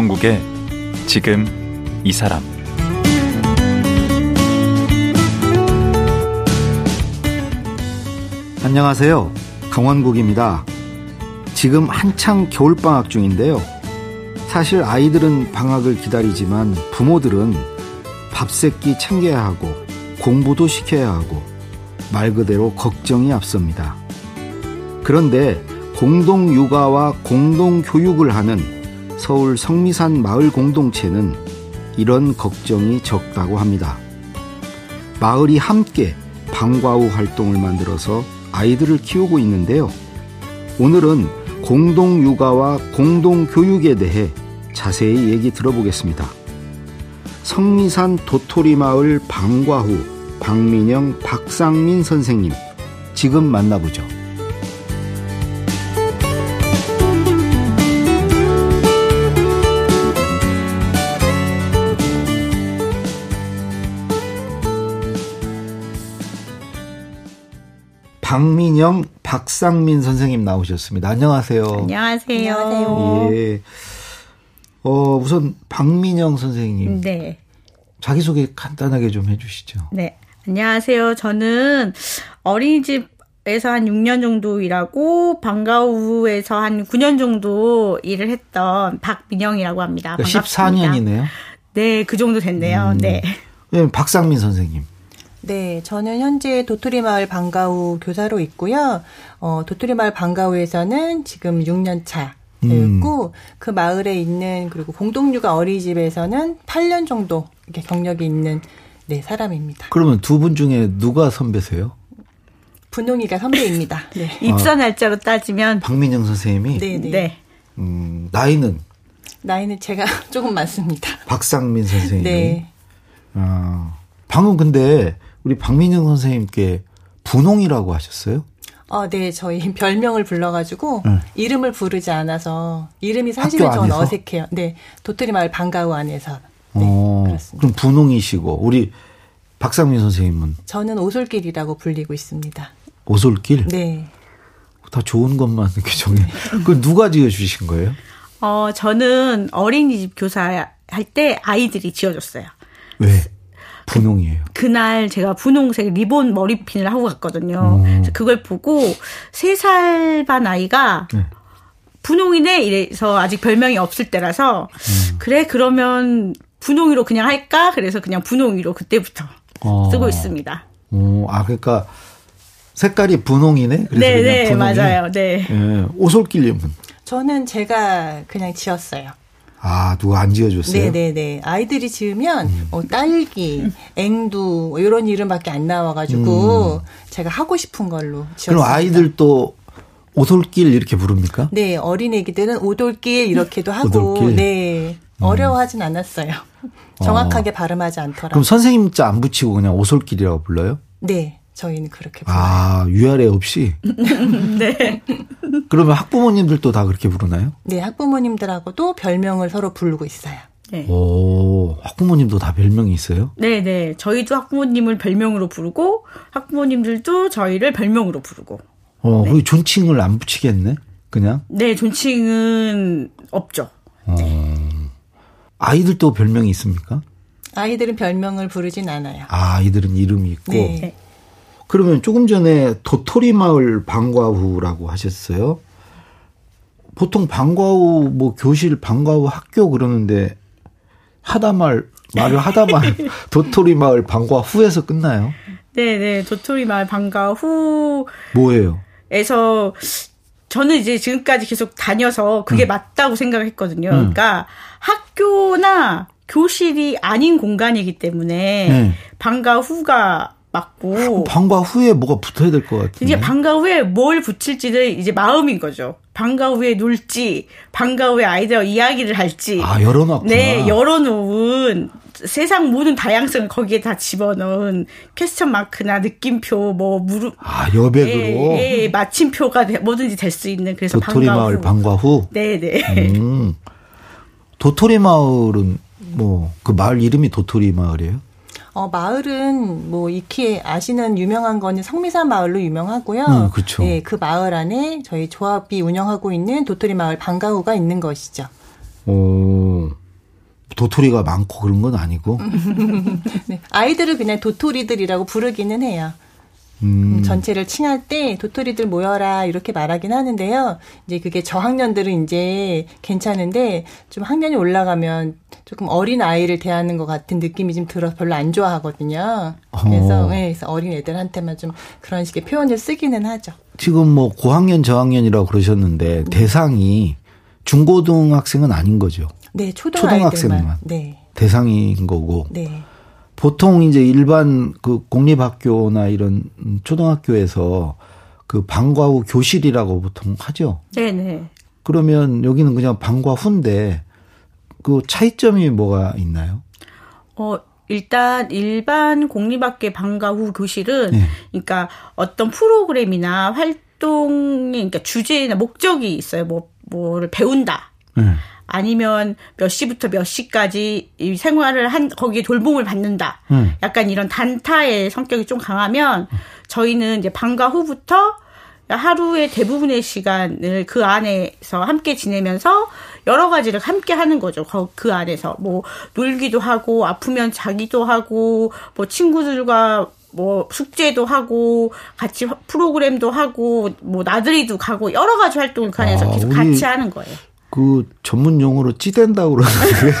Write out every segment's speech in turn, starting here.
강원국의 지금 이 사람 안녕하세요. 강원국입니다. 지금 한창 겨울방학 중인데요. 사실 아이들은 방학을 기다리지만 부모들은 밥새끼 챙겨야 하고 공부도 시켜야 하고 말 그대로 걱정이 앞섭니다. 그런데 공동 육아와 공동 교육을 하는 서울 성미산 마을 공동체는 이런 걱정이 적다고 합니다. 마을이 함께 방과 후 활동을 만들어서 아이들을 키우고 있는데요. 오늘은 공동 육아와 공동 교육에 대해 자세히 얘기 들어보겠습니다. 성미산 도토리 마을 방과 후 박민영 박상민 선생님 지금 만나보죠. 박민영, 박상민 선생님 나오셨습니다. 안녕하세요. 안녕하세요. 안녕하세요. 예. 어, 우선 박민영 선생님. 네. 자기소개 간단하게 좀 해주시죠. 네. 안녕하세요. 저는 어린이집에서 한 6년 정도 일하고 방과후에서 한 9년 정도 일을 했던 박민영이라고 합니다. 그러니까 14년이네요. 네, 그 정도 됐네요. 음. 네. 네. 박상민 선생님. 네, 저는 현재 도토리 마을 방과후 교사로 있고요. 어, 도토리 마을 방과후에서는 지금 6년 차. 였고 음. 그 마을에 있는 그리고 공동육아 어린이집에서는 8년 정도 이렇게 경력이 있는 네 사람입니다. 그러면 두 분 중에 누가 선배세요? 분홍이가 선배입니다. 네. 입사 날짜로 따지면 박민영 선생님이 네네. 네. 네. 음, 나이는 나이는 제가 조금 많습니다. 박상민 선생님. 네. 아, 방금 근데 우리 박민영 선생님께 분홍이라고 하셨어요? 어, 네, 저희 별명을 불러가지고 네. 이름을 부르지 않아서 이름이 사실은 전 어색해요. 네, 도토리 마을 방과후 안에서. 네, 어, 그렇습니다. 그럼 분홍이시고 우리 박상민 선생님은 저는 오솔길이라고 불리고 있습니다. 오솔길? 네. 다 좋은 것만 이렇게 정해. 그 누가 지어주신 거예요? 어, 저는 어린이집 교사 할 때 아이들이 지어줬어요. 왜? 분홍이에요. 그날 제가 분홍색 리본 머리핀을 하고 갔거든요. 음. 그래서 그걸 보고 세살반 아이가 네. 분홍이네 이래서 아직 별명이 없을 때라서 음. 그래 그러면 분홍이로 그냥 할까? 그래서 그냥 분홍이로 그때부터 어. 쓰고 있습니다. 오, 아 그러니까 색깔이 분홍이네. 그래서 네, 네, 맞아요. 네. 예, 오솔길님은 저는 제가 그냥 지었어요. 아, 누가 안 지어줬어요? 네네네. 아이들이 지으면, 음. 뭐, 딸기, 앵두, 뭐 이런 이름밖에 안 나와가지고, 음. 제가 하고 싶은 걸로 지었습니다. 그럼 아이들 또, 오솔길 이렇게 부릅니까? 네, 어린 애기 들은 오돌길 이렇게도 하고, 오돌길? 네. 음. 어려워하진 않았어요. 정확하게 어. 발음하지 않더라고요. 그럼 선생님 자 안 붙이고 그냥 오솔길이라고 불러요? 네. 저희는 그렇게 불러요. 아, 위아래 없이? 네. 그러면 학부모님들도 다 그렇게 부르나요? 네, 학부모님들하고도 별명을 서로 부르고 있어요. 네. 오, 학부모님도 다 별명이 있어요? 네, 네. 저희도 학부모님을 별명으로 부르고 학부모님들도 저희를 별명으로 부르고. 어, 네. 존칭을 안 붙이겠네? 그냥? 네, 존칭은 없죠. 어. 네. 아이들도 별명이 있습니까? 아이들은 별명을 부르진 않아요. 아, 아이들은 이름이 있고. 네. 그러면 조금 전에 도토리 마을 방과후라고 하셨어요. 보통 방과후 뭐 교실 방과후 학교 그러는데 하다 말 말을 하다 말 도토리 마을 방과후에서 끝나요? 네, 네. 도토리 마을 방과후 뭐예요? 에서 저는 이제 지금까지 계속 다녀서 그게 음. 맞다고 생각을 했거든요. 음. 그러니까 학교나 교실이 아닌 공간이기 때문에 네. 방과 후가 맞고 방과 후에 뭐가 붙어야 될 것 같은데 이제 방과 후에 뭘 붙일지는 이제 마음인 거죠. 방과 후에 놀지, 방과 후에 아이들과 이야기를 할지. 아 열어놨구나. 네, 열어놓은 세상 모든 다양성을 거기에 다 집어넣은 퀘스천 마크나 느낌표, 뭐 무릎, 아 여백으로, 예, 예 마침표가 뭐든지 될 수 있는 그래서 도토리 방과 마을 후. 방과 후. 네, 네. 음, 도토리 마을은 뭐 그 마을 이름이 도토리 마을이에요? 어, 마을은 뭐 익히 아시는 유명한 거는 성미산 마을로 유명하고요. 음, 그렇죠. 네, 그 마을 안에 저희 조합이 운영하고 있는 도토리 마을 방과후가 있는 것이죠. 오. 도토리가 많고 그런 건 아니고. 네. 아이들을 그냥 도토리들이라고 부르기는 해요. 음. 전체를 칭할 때 도토리들 모여라 이렇게 말하긴 하는데요. 이제 그게 저학년들은 이제 괜찮은데 좀 학년이 올라가면 조금 어린 아이를 대하는 것 같은 느낌이 좀 들어서 별로 안 좋아하거든요. 그래서, 어. 네, 그래서 어린 애들한테만 좀 그런 식의 표현을 쓰기는 하죠. 지금 뭐 고학년 저학년이라고 그러셨는데 네. 대상이 중고등학생은 아닌 거죠. 네, 초등학생만. 네. 대상인 거고. 네. 보통 이제 일반 그 공립학교나 이런 초등학교에서 그 방과 후 교실이라고 보통 하죠. 네네. 그러면 여기는 그냥 방과 후인데 그 차이점이 뭐가 있나요? 어, 일단 일반 공립학교 방과 후 교실은 네. 그러니까 어떤 프로그램이나 활동이 그러니까 주제나 목적이 있어요. 뭐 뭐를 배운다. 네. 아니면 몇 시부터 몇 시까지 이 생활을 한 거기에 돌봄을 받는다. 음. 약간 이런 단타의 성격이 좀 강하면 저희는 이제 방과 후부터 하루의 대부분의 시간을 그 안에서 함께 지내면서 여러 가지를 함께 하는 거죠. 그 안에서 뭐 놀기도 하고 아프면 자기도 하고 뭐 친구들과 뭐 숙제도 하고 같이 프로그램도 하고 뭐 나들이도 가고 여러 가지 활동을 그 안에서 아, 계속 같이 하는 거예요. 그 전문 용어로 찌댄다고 그러는데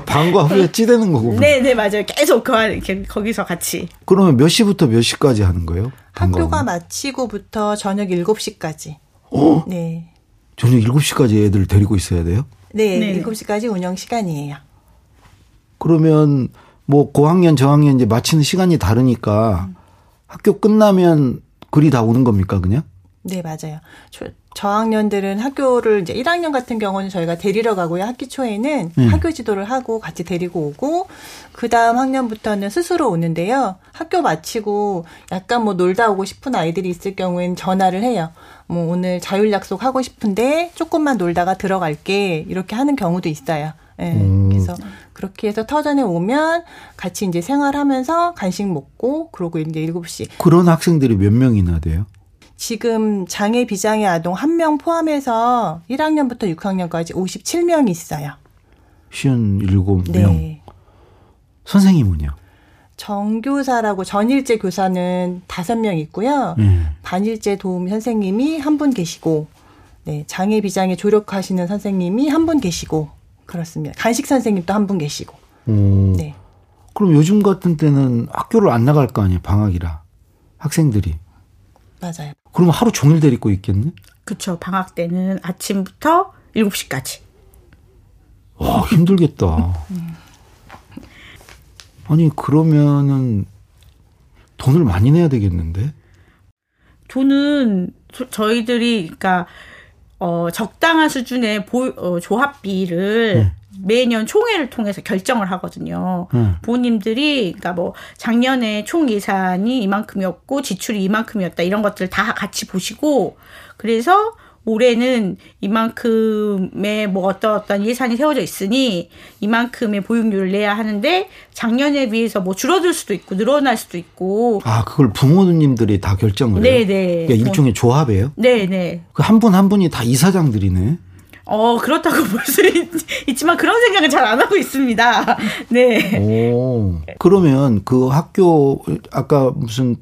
방과 후에 찌대는 거고. 네, 네 맞아요. 계속 그 이렇게 거기서 같이. 그러면 몇 시부터 몇 시까지 하는 거예요? 학교가 마치고부터 저녁 7시까지. 어? 네. 저녁 7시까지 애들 데리고 있어야 돼요? 네, 네. 7시까지 운영 시간이에요. 그러면 뭐 고학년 저학년 이제 마치는 시간이 다르니까 음. 학교 끝나면 글이 다 오는 겁니까, 그냥? 네, 맞아요. 저학년들은 학교를 이제 1학년 같은 경우는 저희가 데리러 가고요. 학기 초에는 음. 학교 지도를 하고 같이 데리고 오고 그 다음 학년부터는 스스로 오는데요. 학교 마치고 약간 뭐 놀다 오고 싶은 아이들이 있을 경우에는 전화를 해요. 뭐 오늘 자율 약속 하고 싶은데 조금만 놀다가 들어갈게 이렇게 하는 경우도 있어요. 예. 네. 음. 그래서 그렇게 해서 터전에 오면 같이 이제 생활하면서 간식 먹고 그러고 이제 7시. 그런 학생들이 몇 명이나 돼요? 지금 장애 비장애 아동 한 명 포함해서 1학년부터 6학년까지 57명 있어요. 57명. 네. 선생님은요? 정교사라고 전일제 교사는 5명 있고요. 네. 반일제 도움 선생님이 한 분 계시고 네, 장애 비장애 조력하시는 선생님이 한 분 계시고 그렇습니다. 간식 선생님도 한 분 계시고. 오. 네. 그럼 요즘 같은 때는 학교를 안 나갈 거 아니에요, 방학이라. 학생들이. 맞아요. 그러면 하루 종일 데리고 있겠네? 그쵸. 방학 때는 아침부터 7시까지. 와, 힘들겠다. 아니, 그러면은 돈을 많이 내야 되겠는데? 돈은 저희들이, 그러니까, 어, 적당한 수준의 보, 어, 조합비를 네. 매년 총회를 통해서 결정을 하거든요. 음. 부모님들이 그러니까 뭐 작년에 총 예산이 이만큼이었고 지출이 이만큼이었다 이런 것들 다 같이 보시고 그래서 올해는 이만큼의 뭐 어떤 어떤 예산이 세워져 있으니 이만큼의 보육료를 내야 하는데 작년에 비해서 뭐 줄어들 수도 있고 늘어날 수도 있고 아 그걸 부모님들이 다 결정을 해요. 네네. 그러니까 일종의 조합이에요. 네네. 그 한 분한 한 분이 다 이사장들이네. 어, 그렇다고 볼 수 있지만 그런 생각은 잘 안 하고 있습니다. 네. 오. 그러면 그 학교, 아까 무슨,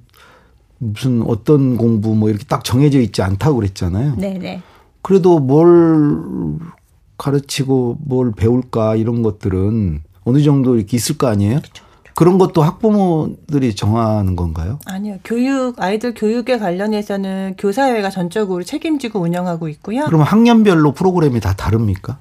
무슨 어떤 공부 뭐 이렇게 딱 정해져 있지 않다고 그랬잖아요. 네네. 그래도 뭘 가르치고 뭘 배울까 이런 것들은 어느 정도 이렇게 있을 거 아니에요? 그렇죠. 그런 것도 학부모들이 정하는 건가요? 아니요. 교육, 아이들 교육에 관련해서는 교사회가 전적으로 책임지고 운영하고 있고요. 그럼 학년별로 프로그램이 다 다릅니까?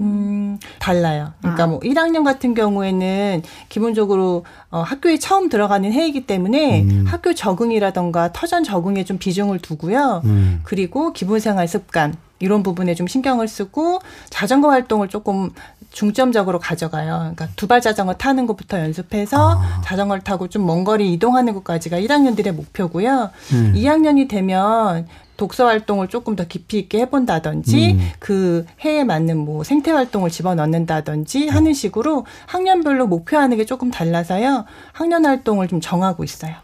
음, 달라요. 그러니까 아. 뭐 1학년 같은 경우에는 기본적으로 어, 학교에 처음 들어가는 해이기 때문에 음. 학교 적응이라던가 터전 적응에 좀 비중을 두고요. 음. 그리고 기본생활 습관 이런 부분에 좀 신경을 쓰고 자전거 활동을 조금 중점적으로 가져가요. 그러니까 두발 자전거 타는 것부터 연습해서 아. 자전거를 타고 좀 먼 거리 이동하는 것까지가 1학년들의 목표고요. 음. 2학년이 되면 독서 활동을 조금 더 깊이 있게 해본다든지 음. 그 해에 맞는 뭐 생태 활동을 집어넣는다든지 하는 식으로 학년별로 목표하는 게 조금 달라서요. 학년 활동을 좀 정하고 있어요.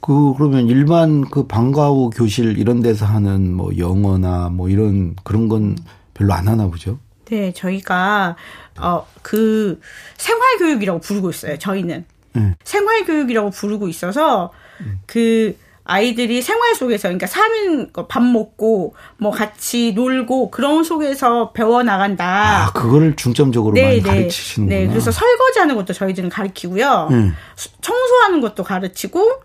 그 그러면 일반 그 방과 후 교실 이런 데서 하는 뭐 영어나 뭐 이런 그런 건 별로 안 하나 보죠. 네, 저희가 어 그 생활 교육이라고 부르고 있어요. 저희는 음. 생활 교육이라고 부르고 있어서 음. 그 아이들이 생활 속에서 그러니까 사는 밥 먹고 뭐 같이 놀고 그런 속에서 배워 나간다. 아, 그거를 중점적으로 네, 많이 네. 가르치시는구나. 네, 그래서 설거지하는 것도 저희들은 가르치고요. 음. 청소하는 것도 가르치고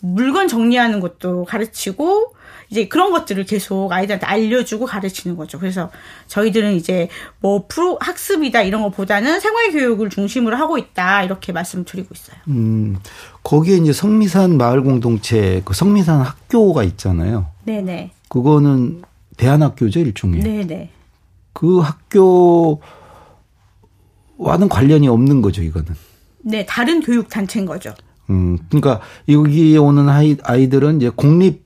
물건 정리하는 것도 가르치고 이제 그런 것들을 계속 아이들한테 알려주고 가르치는 거죠. 그래서 저희들은 이제 뭐 프로 학습이다 이런 것보다는 생활 교육을 중심으로 하고 있다 이렇게 말씀드리고 있어요. 음, 거기에 이제 성미산 마을 공동체 그 성미산 학교가 있잖아요. 네네. 그거는 대안학교죠 일종의. 네네. 그 학교와는 관련이 없는 거죠 이거는. 네, 다른 교육 단체인 거죠. 음, 그러니까 여기에 오는 아이, 아이들은 이제 국립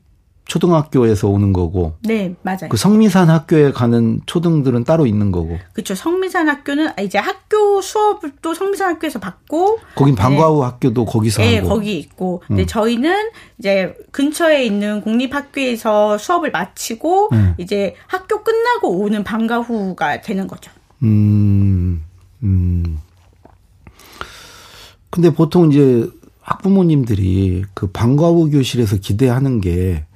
초등학교에서 오는 거고. 네, 맞아요. 그 성미산 학교에 가는 초등들은 따로 있는 거고. 그렇죠. 성미산 학교는 이제 학교 수업을 또 성미산 학교에서 받고. 거긴 방과후 네. 학교도 거기서 네, 하고. 거기 있고. 음. 근데 저희는 이제 근처에 있는 국립학교에서 수업을 마치고 음. 이제 학교 끝나고 오는 방과후가 되는 거죠. 음. 음. 근데 보통 이제 학부모님들이 그 방과후 교실에서 기대하는 게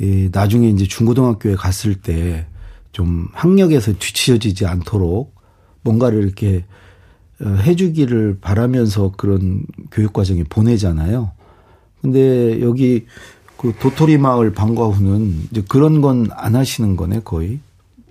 이 나중에 이제 중고등학교에 갔을 때 좀 학력에서 뒤치어지지 않도록 뭔가를 이렇게 어, 해주기를 바라면서 그런 교육 과정에 보내잖아요. 근데 여기 그 도토리 마을 방과후는 이제 그런 건 안 하시는 거네 거의.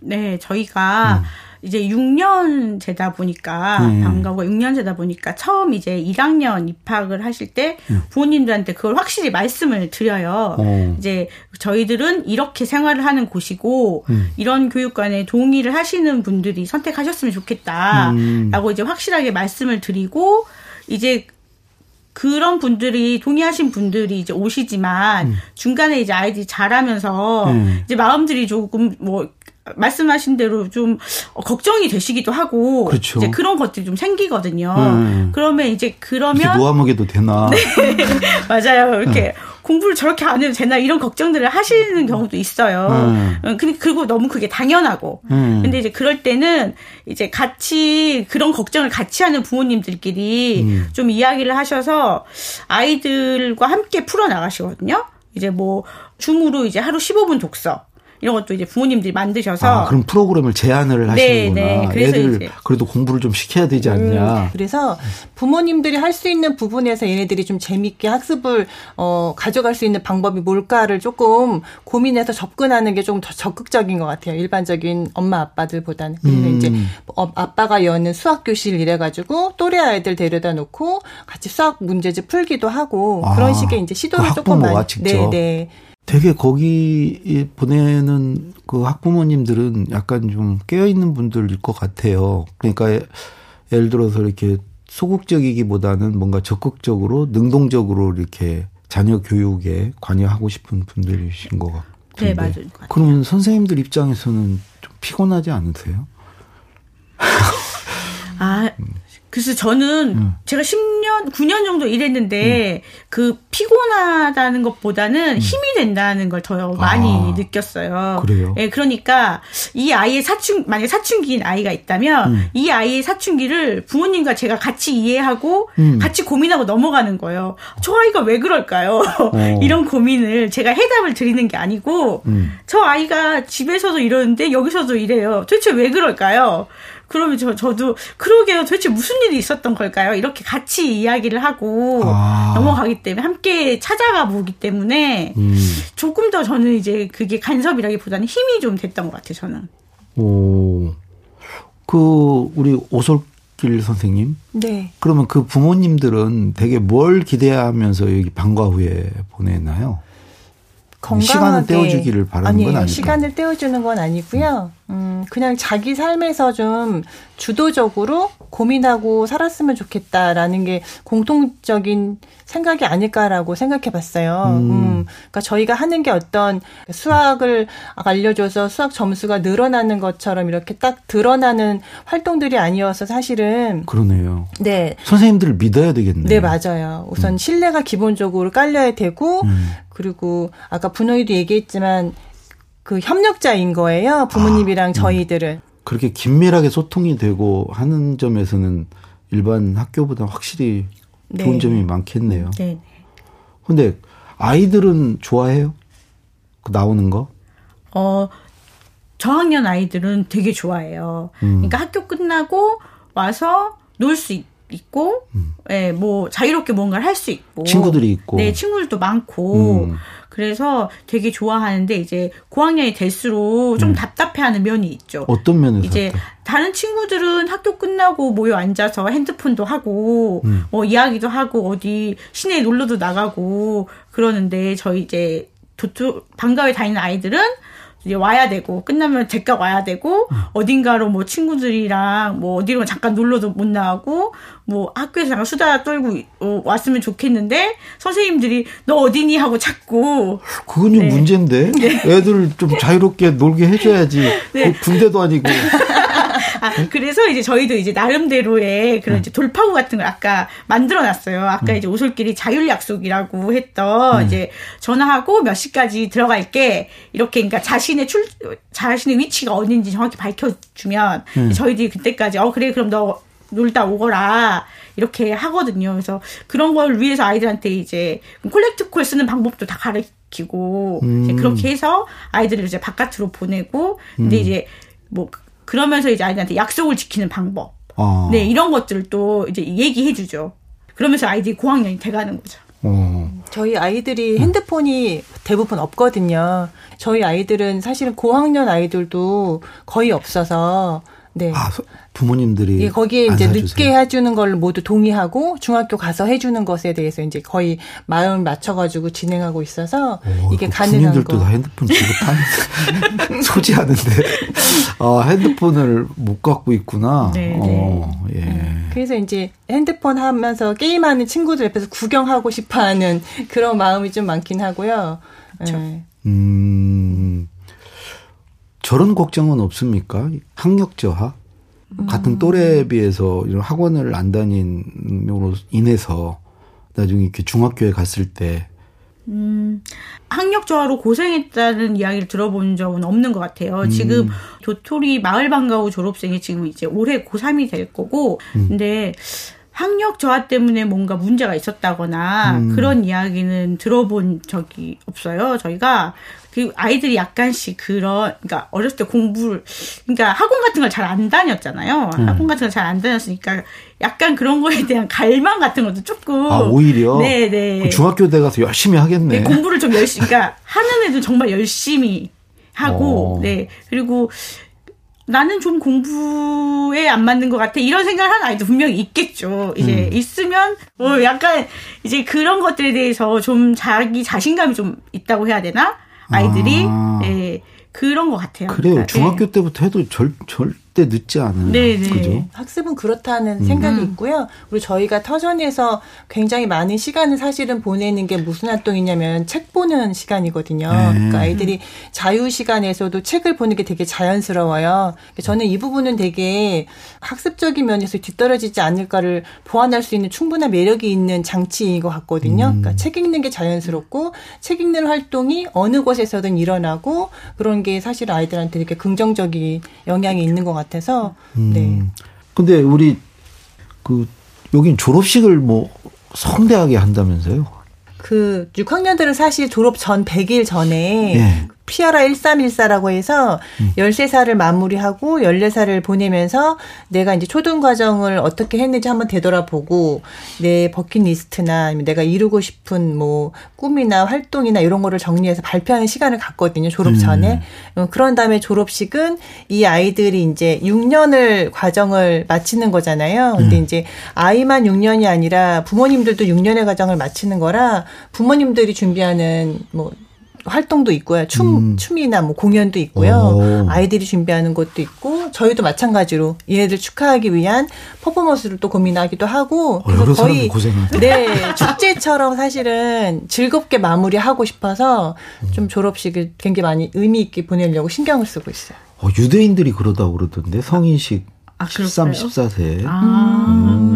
네, 저희가 음. 이제 6년제다 보니까 네. 방과후가 6년제다 보니까 처음 이제 1학년 입학을 하실 때 네. 부모님들한테 그걸 확실히 말씀을 드려요. 어. 이제 저희들은 이렇게 생활을 하는 곳이고 음. 이런 교육관에 동의를 하시는 분들이 선택하셨으면 좋겠다라고 음. 이제 확실하게 말씀을 드리고 이제 그런 분들이 동의하신 분들이 이제 오시지만 음. 중간에 이제 아이들이 자라면서 음. 이제 마음들이 조금 뭐 말씀하신 대로 좀 걱정이 되시기도 하고 그렇죠. 이제 그런 것들이 좀 생기거든요. 음. 그러면 이제 그러면 놓아먹여도 되나? 네. 맞아요. 이렇게 음. 공부를 저렇게 안 해도 되나 이런 걱정들을 하시는 경우도 있어요. 음. 그리고 너무 그게 당연하고. 음. 근데 이제 그럴 때는 이제 같이 그런 걱정을 같이 하는 부모님들끼리 음. 좀 이야기를 하셔서 아이들과 함께 풀어 나가시거든요. 이제 뭐 줌으로 이제 하루 15분 독서 이런 것도 이제 부모님들이 만드셔서 아, 그럼 프로그램을 제안을 하시는구나. 네, 네. 애들 이제. 그래도 공부를 좀 시켜야 되지 않냐. 음, 그래서 부모님들이 할 수 있는 부분에서 얘네들이 좀 재밌게 학습을 어 가져갈 수 있는 방법이 뭘까를 조금 고민해서 접근하는 게 좀 더 적극적인 것 같아요. 일반적인 엄마 아빠들보다는. 그래서 음. 이제 어, 아빠가 여는 수학 교실 이래 가지고 또래 아이들 데려다 놓고 같이 수학 문제집 풀기도 하고 아, 그런 식의 이제 시도를 그 조금 많이 네, 네. 되게 거기 보내는 그 학부모님들은 약간 좀 깨어있는 분들일 것 같아요. 그러니까 예를 들어서 이렇게 소극적이기보다는 뭔가 적극적으로 능동적으로 이렇게 자녀 교육에 관여하고 싶은 분들이신 것 같은데. 네, 맞아요. 그러면 선생님들 입장에서는 좀 피곤하지 않으세요? 아, 그래서 저는 음. 제가 10년, 9년 정도 일했는데 음. 그 피곤하다는 것보다는 음. 힘이 된다는 걸 더 많이 아, 느꼈어요. 그래요? 예, 그러니까 이 아이의 사춘, 만약에 사춘기인 아이가 있다면 음. 이 아이의 사춘기를 부모님과 제가 같이 이해하고 음. 같이 고민하고 넘어가는 거예요. 저 아이가 왜 그럴까요? 어. 이런 고민을 제가 해답을 드리는 게 아니고 음. 저 아이가 집에서도 이러는데 여기서도 이래요. 도대체 왜 그럴까요? 그러면 저, 저도, 그러게요. 도대체 무슨 일이 있었던 걸까요? 이렇게 같이 이야기를 하고 아. 넘어가기 때문에, 함께 찾아가 보기 때문에, 음. 조금 더 저는 이제 그게 간섭이라기보다는 힘이 좀 됐던 것 같아요, 저는. 오. 그, 우리 오솔길 선생님? 네. 그러면 그 부모님들은 되게 뭘 기대하면서 여기 방과 후에 보내나요? 건강하게 시간을 떼어주기를 바라는 아니에요. 건 아니죠. 시간을 떼어주는 건 아니고요. 음, 그냥 자기 삶에서 좀 주도적으로 고민하고 살았으면 좋겠다라는 게 공통적인 생각이 아닐까라고 생각해 봤어요. 음. 음. 그러니까 저희가 하는 게 어떤 수학을 알려줘서 수학 점수가 늘어나는 것처럼 이렇게 딱 드러나는 활동들이 아니어서 사실은. 그러네요. 네. 선생님들을 믿어야 되겠네요. 네, 맞아요. 우선 음. 신뢰가 기본적으로 깔려야 되고, 음. 그리고 아까 분호이도 얘기했지만 그 협력자인 거예요. 부모님이랑 아, 음. 저희들은. 그렇게 긴밀하게 소통이 되고 하는 점에서는 일반 학교보다 확실히 좋은 네. 점이 많겠네요. 네. 근데 아이들은 좋아해요? 그 나오는 거? 어, 저학년 아이들은 되게 좋아해요. 음. 그러니까 학교 끝나고 와서 놀 수 있 고, 예, 뭐, 자유롭게 뭔가를 할 수 있고. 음. 친구들이 있고. 네, 친구들도 많고. 음. 그래서 되게 좋아하는데, 이제 고학년이 될수록 좀 답답해하는 면이 있죠. 음. 어떤 면에서? 이제 다른 친구들은 학교 끝나고 모여 앉아서 핸드폰도 하고 음. 뭐 이야기도 하고 어디 시내에 놀러도 나가고 그러는데 저희 이제 도토 방과에 다니는 아이들은 이제 와야 되고 끝나면 제가 와야 되고 음. 어딘가로 뭐 친구들이랑 뭐 어디로 잠깐 놀러도 못 나가고 뭐 학교에서 잠깐 수다 떨고 어, 왔으면 좋겠는데 선생님들이 너 어디니 하고 찾고 그건 좀 네. 문제인데 애들 좀 자유롭게 놀게 해줘야지. 네. 그 군대도 아니고. 아, 그래서 이제 저희도 이제 나름대로의 그런 이제 돌파구 같은 걸 아까 만들어 놨어요. 아까 이제 오솔길이 자율 약속이라고 했던 이제 전화하고 몇 시까지 들어갈게. 이렇게 그러니까 자신의 출, 자신의 위치가 어딘지 정확히 밝혀주면 저희들이 그때까지 어, 그래, 그럼 너 놀다 오거라. 이렇게 하거든요. 그래서 그런 걸 위해서 아이들한테 이제 콜렉트 콜 쓰는 방법도 다 가르치고 이제 그렇게 해서 아이들을 이제 바깥으로 보내고 근데 이제 뭐 그러면서 이제 아이들한테 약속을 지키는 방법. 어. 네, 이런 것들도 이제 얘기해 주죠. 그러면서 아이들이 고학년이 돼가는 거죠. 어. 저희 아이들이 핸드폰이 대부분 없거든요. 저희 아이들은 사실은 고학년 아이들도 거의 없어서 네. 아, 소- 부모님들이. 예, 거기에 안 이제 사주세요. 늦게 해주는 걸 모두 동의하고 중학교 가서 해주는 것에 대해서 이제 거의 마음 맞춰가지고 진행하고 있어서 어, 이게 그 가능한 거. 다 핸드폰 지급하는 소지하는데 아 핸드폰을 못 갖고 있구나. 네, 어, 예. 그래서 이제 핸드폰 하면서 게임하는 친구들 옆에서 구경하고 싶어하는 그런 마음이 좀 많긴 하고요. 예. 음, 저런 걱정은 없습니까? 학력 저하? 같은 또래에 비해서 이런 학원을 안 다닌 으로 인해서 나중에 이렇게 중학교에 갔을 때 학력 저하로 고생했다는 이야기를 들어본 적은 없는 것 같아요. 지금 도토리 마을 방과후 졸업생이 지금 이제 올해 고3이 될 거고, 근데 학력 저하 때문에 뭔가 문제가 있었다거나 그런 이야기는 들어본 적이 없어요. 저희가 그 아이들이 약간씩 그런 그러니까 어렸을 때 공부를 그러니까 학원 같은 걸 잘 안 다녔잖아요. 학원 같은 걸 잘 안 다녔으니까 약간 그런 거에 대한 갈망 같은 것도 조금 아 오히려 네, 네. 그 중학교 때 가서 열심히 하겠네. 네, 공부를 좀 열심히, 그러니까 하는 애들 정말 열심히 하고, 어. 네. 그리고 나는 좀 공부에 안 맞는 것 같아. 이런 생각을 하는 아이도 분명히 있겠죠. 이제 음. 있으면, 뭐 약간 이제 그런 것들에 대해서 좀 자기 자신감이 좀 있다고 해야 되나? 아이들이, 아. 예, 그런 것 같아요. 그래요. 그러니까, 중학교 네. 때부터 해도 절, 절 대 늦지 않은. 네, 네. 그죠? 학습은 그렇다는 생각이 음. 있고요. 그리고 저희가 터전에서 굉장히 많은 시간을 사실은 보내는 게 무슨 활동이냐면 책 보는 시간이거든요. 네. 그러니까 아이들이 자유 시간에서도 책을 보는 게 되게 자연스러워요. 그러니까 저는 이 부분은 되게 학습적인 면에서 뒤떨어지지 않을까를 보완할 수 있는 충분한 매력이 있는 장치인 것 같거든요. 음. 그러니까 책 읽는 게 자연스럽고 책 읽는 활동이 어느 곳에서든 일어나고 그런 게 사실 아이들한테 되게 긍정적인 영향이 있는 것 같아 서 네. 음. 근데 우리 그 여긴 졸업식을 뭐 성대하게 한다면서요? 그 6학년들은 사실 졸업 전 100일 전에 예. 피아라 1314라고 해서 13살을 마무리하고 14살을 보내면서 내가 이제 초등 과정을 어떻게 했는지 한번 되돌아보고 내 버킷리스트나 내가 이루고 싶은 뭐 꿈이나 활동이나 이런 거를 정리해서 발표하는 시간을 갖거든요. 졸업 전에. 어, 그런 다음에 졸업식은 이 아이들이 이제 6년을 과정을 마치는 거잖아요. 근데 이제 아이만 6년이 아니라 부모님들도 6년의 과정을 마치는 거라 부모님들이 준비하는 뭐 활동도 있고요. 춤, 춤이나 뭐 공연도 있고요. 오. 아이들이 준비하는 것도 있고, 저희도 마찬가지로 얘네들 축하하기 위한 퍼포먼스를 또 고민하기도 하고, 어, 여러 사람이 고생한다. 네, 축제처럼 사실은 즐겁게 마무리하고 싶어서 좀 졸업식을 굉장히 많이 의미 있게 보내려고 신경을 쓰고 있어요. 어, 유대인들이 그러다고 그러던데 성인식 아, 13, 그럴까요? 14세. 아.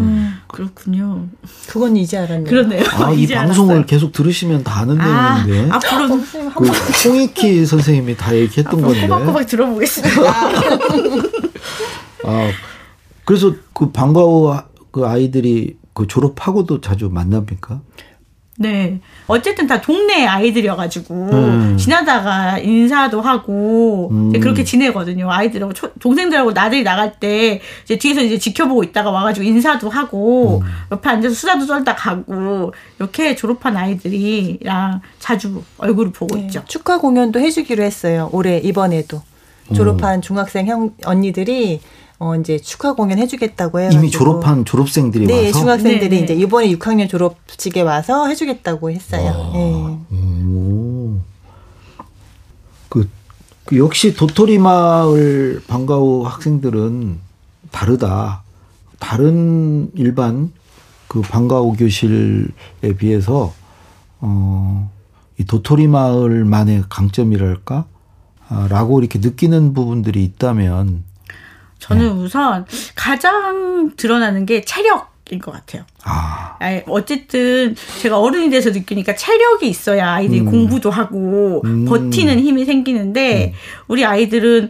그렇군요. 그건 이제 알았네요. 그러네요. 아, 이 방송을 알았어요. 계속 들으시면 다 아는 아, 내용인데. 앞으로 선생님 한그 번. 홍익희 선생님이 다 얘기했던 건데. 꼬박꼬박 들어보겠습니다. 아, 그래서 그 방과후 아- 그 아이들이 그 졸업하고도 자주 만납니까? 네. 어쨌든 다 동네 아이들이어가지고, 음. 지나다가 인사도 하고, 이제 음. 그렇게 지내거든요. 아이들하고, 초- 동생들하고 나들이 나갈 때, 이제 뒤에서 이제 지켜보고 있다가 와가지고 인사도 하고, 음. 옆에 앉아서 수다도 떨다 가고, 이렇게 졸업한 아이들이랑 자주 얼굴을 보고 네, 있죠. 축하 공연도 해주기로 했어요. 올해 이번에도 졸업한 중학생 형 언니들이 어 이제 축하 공연 해주겠다고 해가지고 이미 졸업한 졸업생들이 네 와서. 중학생들이 네, 네. 이제 이번에 6학년 졸업식에 와서 해주겠다고 했어요. 네. 오. 그, 그 역시 도토리 마을 방과후 학생들은 다르다. 다른 일반 그 방과후 교실에 비해서 어, 이 도토리 마을만의 강점이랄까? 아, 라고 이렇게 느끼는 부분들이 있다면 저는 네. 우선 가장 드러나는 게 체력 인 것 같아요. 아, 아이, 어쨌든 제가 어른이 돼서 느끼니까 체력이 있어야 아이들이 음. 공부도 하고 음. 버티는 힘이 생기는데 우리 아이들은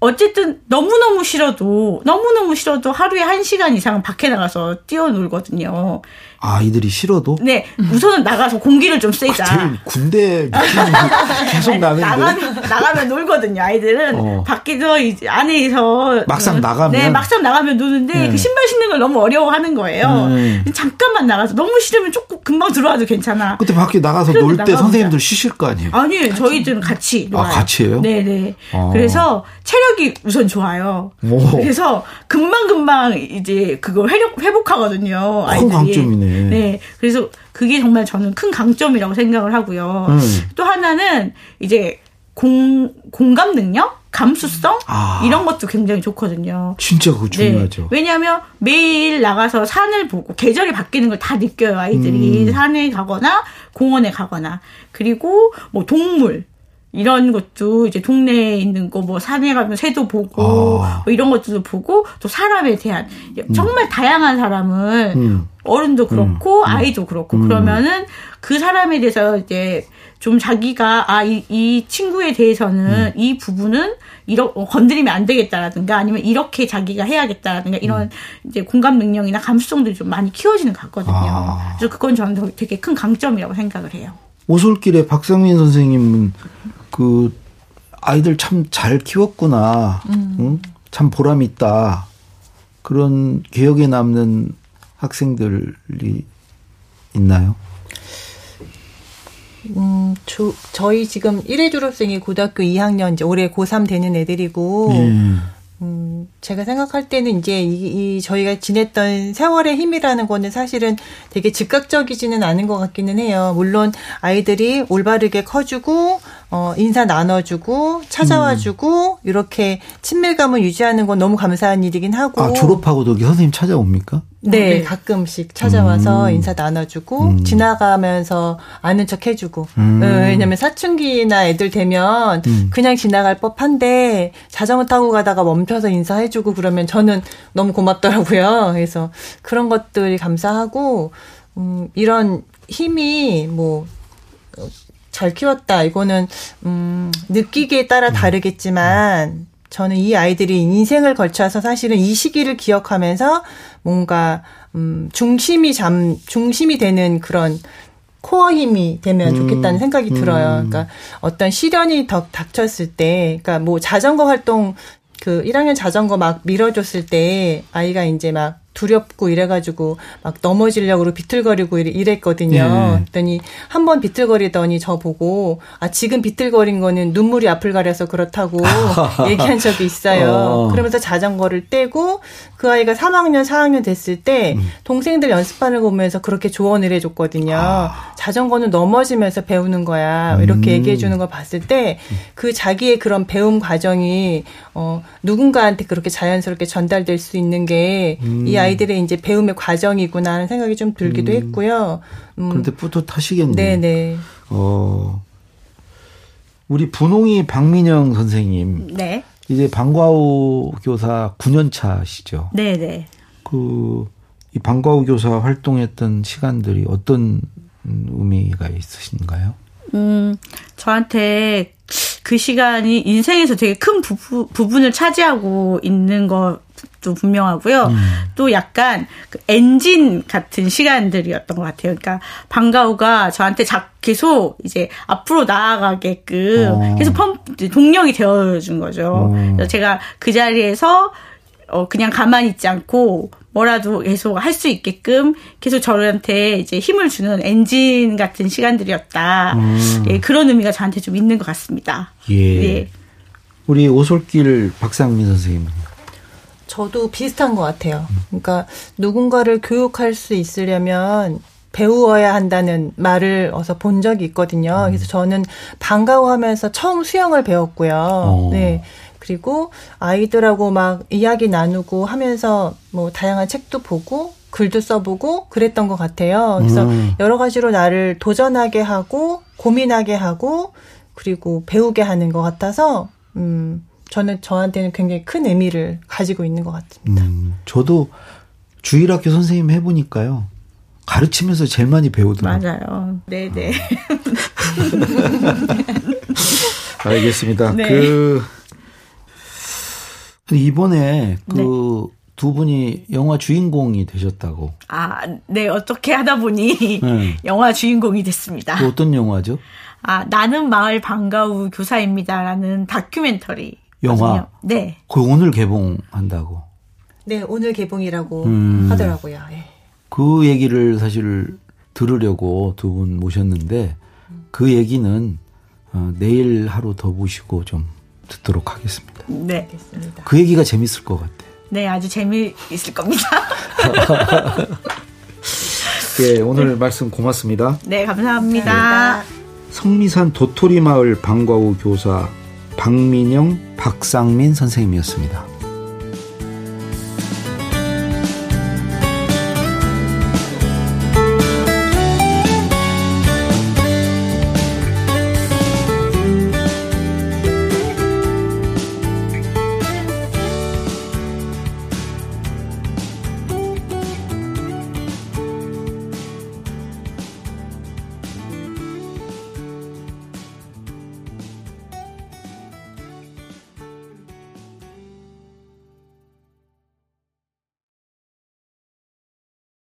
어쨌든 너무너무 싫어도 너무너무 싫어도 하루에 한 시간 이상은 밖에 나가서 뛰어놀거든요. 아 이들이 싫어도 네, 우선은 나가서 공기를 좀 쐬자. 되게 군대 느낌이 계속 나는데 나가면 나가면 놀거든요. 아이들은 어. 밖에서 이제 안에서 막상 어, 나가면? 네 막상 나가면 노는데 네. 그 신발 신는 걸 너무 어려워하는 거예요. 음. 잠깐만 나가서 너무 싫으면 조금 금방 들어와도 괜찮아. 그때 밖에 나가서 놀 때. 선생님들 쉬실 거 아니에요? 아니 저희들은 같이 놀아요. 같이 해요? 네네. 어. 그래서 체력이 우선 좋아요. 오. 그래서 금방 금방 이제 그걸 회복 회복하거든요. 큰 아이들이. 강점이네. 네. 그래서 그게 정말 저는 큰 강점이라고 생각을 하고요. 음. 또 하나는 이제 공 공감 능력, 감수성 아. 이런 것도 굉장히 좋거든요. 진짜 그거 중요하죠. 네. 왜냐하면 매일 나가서 산을 보고 계절이 바뀌는 걸 다 느껴요 아이들이 음. 산에 가거나 공원에 가거나 그리고 뭐 동물 이런 것도 이제 동네에 있는 거 뭐 산에 가면 새도 보고 아. 뭐 이런 것들도 보고 또 사람에 대한 정말 다양한 사람을 음. 어른도 그렇고 아이도 그렇고 음. 그러면은 그 사람에 대해서 이제 좀 자기가 아이 이 친구에 대해서는 이 부분은 이러 어, 건드리면 안 되겠다라든가 아니면 이렇게 자기가 해야겠다라든가 이런 이제 공감 능력이나 감수성들이 좀 많이 키워지는 것 같거든요. 아. 그래서 그건 저는 되게 큰 강점이라고 생각을 해요. 오솔길에 박상민 선생님은 그 아이들 참 잘 키웠구나. 응? 참 보람 있다. 그런 기억에 남는 학생들이 있나요? 음, 조, 저희 지금 1회 졸업생이 고등학교 2학년 이제 올해 고3 되는 애들이고 예. 음, 제가 생각할 때는 이제 이, 이 저희가 지냈던 세월의 힘이라는 거는 사실은 되게 즉각적이지는 않은 것 같기는 해요. 물론 아이들이 올바르게 커주고 어, 인사 나눠주고 찾아와주고 이렇게 친밀감을 유지하는 건 너무 감사한 일이긴 하고. 아, 졸업하고도 여기 선생님 찾아옵니까? 네, 네. 가끔씩 찾아와서 음. 인사 나눠주고 음. 지나가면서 아는 척 해주고. 음. 어, 왜냐면 사춘기나 애들 되면 음. 그냥 지나갈 법한데 자전거 타고 가다가 멈춰서 인사해주고 그러면 저는 너무 고맙더라고요. 그래서 그런 것들 감사하고 음, 이런 힘이 뭐. 어, 잘 키웠다. 이거는 음, 느끼기에 따라 다르겠지만 저는 이 아이들이 인생을 걸쳐서 사실은 이 시기를 기억하면서 뭔가 음, 중심이 잠 중심이 되는 그런 코어 힘이 되면 좋겠다는 생각이 들어요. 그러니까 어떤 시련이 더 닥쳤을 때, 그러니까 뭐 자전거 활동 그 1학년 자전거 막 밀어줬을 때 아이가 이제 막 두렵고 이래가지고 막 넘어지려고 비틀거리고 이랬거든요. 네. 그랬더니 한 번 비틀거리더니 저 보고 아 지금 비틀거린 거는 눈물이 앞을 가려서 그렇다고 얘기한 적이 있어요. 어. 그러면서 자전거를 떼고 그 아이가 3학년 4학년 됐을 때 음. 동생들 연습하는 거 보면서 그렇게 조언을 해줬거든요. 아. 자전거는 넘어지면서 배우는 거야. 이렇게 음. 얘기해 주는 걸 봤을 때 그 자기의 그런 배움 과정이 어 누군가한테 그렇게 자연스럽게 전달될 수 있는 게이 음. 아이 들의 이제 배움의 과정이구나 하는 생각이 좀 들기도 했고요. 음. 그런데 뿌듯하시겠네요. 네네. 어, 우리 분홍이 박민영 선생님, 네. 이제 방과후 교사 9년 차시죠. 네, 네. 그, 이 방과후 교사 활동했던 시간들이 어떤 의미가 있으신가요? 음, 저한테 그 시간이 인생에서 되게 큰 부부, 부분을 차지하고 있는 것 도 분명하고요. 음. 또 약간 그 엔진 같은 시간들이었던 것 같아요. 그러니까 방과후가 저한테 자, 계속 이제 앞으로 나아가게끔 어. 계속 펌, 동력이 되어준 거죠. 어. 그래서 제가 그 자리에서 어, 그냥 가만히 있지 않고 뭐라도 계속 할 수 있게끔 계속 저한테 이제 힘을 주는 엔진 같은 시간들이었다. 음. 예, 그런 의미가 저한테 좀 있는 것 같습니다. 예. 예. 우리 오솔길 박상민 선생님은? 저도 비슷한 것 같아요. 그러니까 누군가를 교육할 수 있으려면 배우어야 한다는 말을 어서 본 적이 있거든요. 음. 그래서 저는 방과후하면서 처음 수영을 배웠고요. 어. 네. 그리고 아이들하고 막 이야기 나누고 하면서 뭐 다양한 책도 보고 글도 써보고 그랬던 것 같아요. 그래서 음. 여러 가지로 나를 도전하게 하고 고민하게 하고 그리고 배우게 하는 것 같아서 음 저는 저한테는 굉장히 큰 의미를 가지고 있는 것 같습니다. 음, 저도 주일학교 선생님 해보니까요. 가르치면서 제일 많이 배우더라고요. 맞아요. 네네. 알겠습니다. 네. 그 이번에 그두 네. 분이 영화 주인공이 되셨다고. 아, 네. 어떻게 하다 보니 네. 영화 주인공이 됐습니다. 그 어떤 영화죠? 아, 나는 마을 방과후 교사입니다라는 다큐멘터리. 영화? 네. 그 오늘 개봉한다고. 네, 오늘 개봉이라고 음. 하더라고요. 네. 그 얘기를 사실 들으려고 두 분 모셨는데 그 얘기는 어, 내일 하루 더 보시고 좀 듣도록 하겠습니다. 네, 알겠습니다. 그 얘기가 재밌을 것 같아요. 네, 아주 재미있을 겁니다. 예, 오늘 네. 말씀 고맙습니다. 네, 감사합니다. 네. 성미산 도토리 마을 방과후 교사 박민영, 박상민 선생님이었습니다.